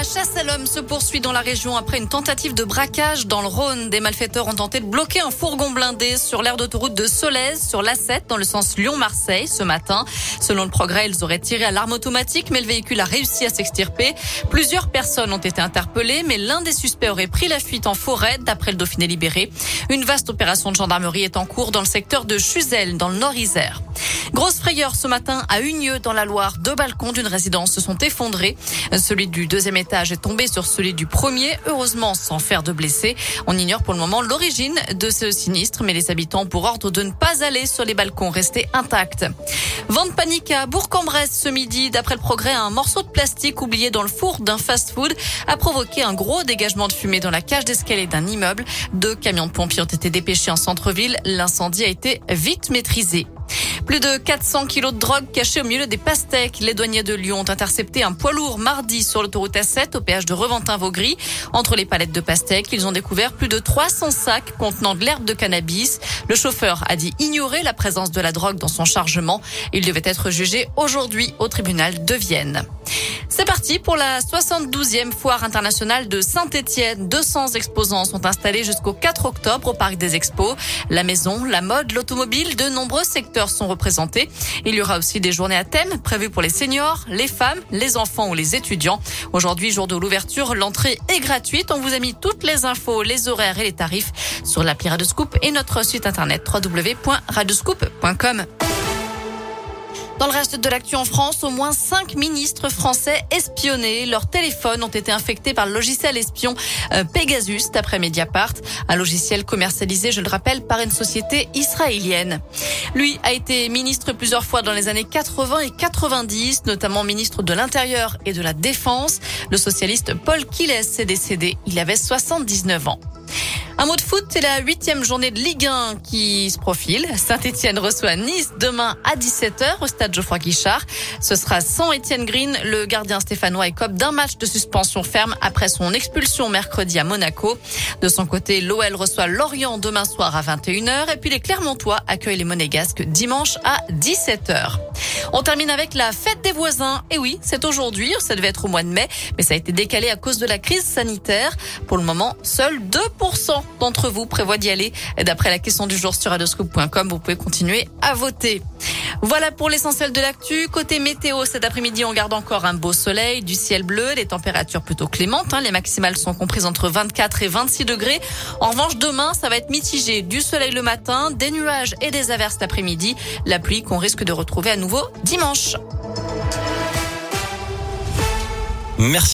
La chasse à l'homme se poursuit dans la région après une tentative de braquage dans le Rhône. Des malfaiteurs ont tenté de bloquer un fourgon blindé sur l'aire d'autoroute de Solèze, sur l'A7, dans le sens Lyon-Marseille, ce matin. Selon le progrès, ils auraient tiré à l'arme automatique, mais le véhicule a réussi à s'extirper. Plusieurs personnes ont été interpellées, mais l'un des suspects aurait pris la fuite en forêt, d'après le Dauphiné libéré. Une vaste opération de gendarmerie est en cours dans le secteur de Chuzel, dans le Nord-Isère. Grosse frayeur ce matin à Unieux dans la Loire. Deux balcons d'une résidence se sont effondrés. Celui du deuxième étage est tombé sur celui du premier, heureusement sans faire de blessés. On ignore pour le moment l'origine de ce sinistre, mais les habitants ont pour ordre de ne pas aller sur les balcons restés intacts. Vente panique à Bourg-en-Bresse ce midi. D'après le progrès, un morceau de plastique oublié dans le four d'un fast-food a provoqué un gros dégagement de fumée dans la cage d'escalier d'un immeuble. Deux camions de pompiers ont été dépêchés en centre-ville. L'incendie a été vite maîtrisé. Plus de 400 kilos de drogue cachés au milieu des pastèques. Les douaniers de Lyon ont intercepté un poids lourd mardi sur l'autoroute A7 au péage de Reventin-Vaugry. Entre les palettes de pastèques, ils ont découvert plus de 300 sacs contenant de l'herbe de cannabis. Le chauffeur a dit ignorer la présence de la drogue dans son chargement. Il devait être jugé aujourd'hui au tribunal de Vienne. C'est parti pour la 72e foire internationale de Saint-Étienne. 200 exposants sont installés jusqu'au 4 octobre au parc des expos. La maison, la mode, l'automobile, de nombreux secteurs sont représentés. Il y aura aussi des journées à thème prévues pour les seniors, les femmes, les enfants ou les étudiants. Aujourd'hui, jour de l'ouverture, l'entrée est gratuite. On vous a mis toutes les infos, les horaires et les tarifs sur l'appli Radescoop et notre site internet www.radescoop.com. Dans le reste de l'actu en France, au moins cinq ministres français espionnés. Leurs téléphones ont été infectés par le logiciel espion euh, Pegasus, d'après Mediapart. Un logiciel commercialisé, je le rappelle, par une société israélienne. Lui a été ministre plusieurs fois dans les années 80 et 90, notamment ministre de l'Intérieur et de la Défense. Le socialiste Paul Kiles est décédé. Il avait 79 ans. Un mot de foot, c'est la huitième journée de Ligue 1 qui se profile. Saint-Etienne reçoit Nice demain à 17h au stade Geoffroy Guichard. Ce sera sans Etienne Green. Le gardien stéphanois écope d'un match de suspension ferme après son expulsion mercredi à Monaco. De son côté, l'OL reçoit Lorient demain soir à 21h et puis les Clermontois accueillent les Monégasques dimanche à 17h. On termine avec la fête des voisins. Et oui, c'est aujourd'hui. Ça devait être au mois de mai, mais ça a été décalé à cause de la crise sanitaire. Pour le moment, seuls 2% d'entre vous prévoient d'y aller. D'après la question du jour sur adoscope.com, vous pouvez continuer à voter. Voilà pour l'essentiel de l'actu. Côté météo, cet après-midi, on garde encore un beau soleil, du ciel bleu, les températures plutôt clémentes. Hein. Les maximales sont comprises entre 24 et 26 degrés. En revanche, demain, ça va être mitigé. Du soleil le matin, des nuages et des averses cet après-midi. La pluie qu'on risque de retrouver à nouveau dimanche. Merci.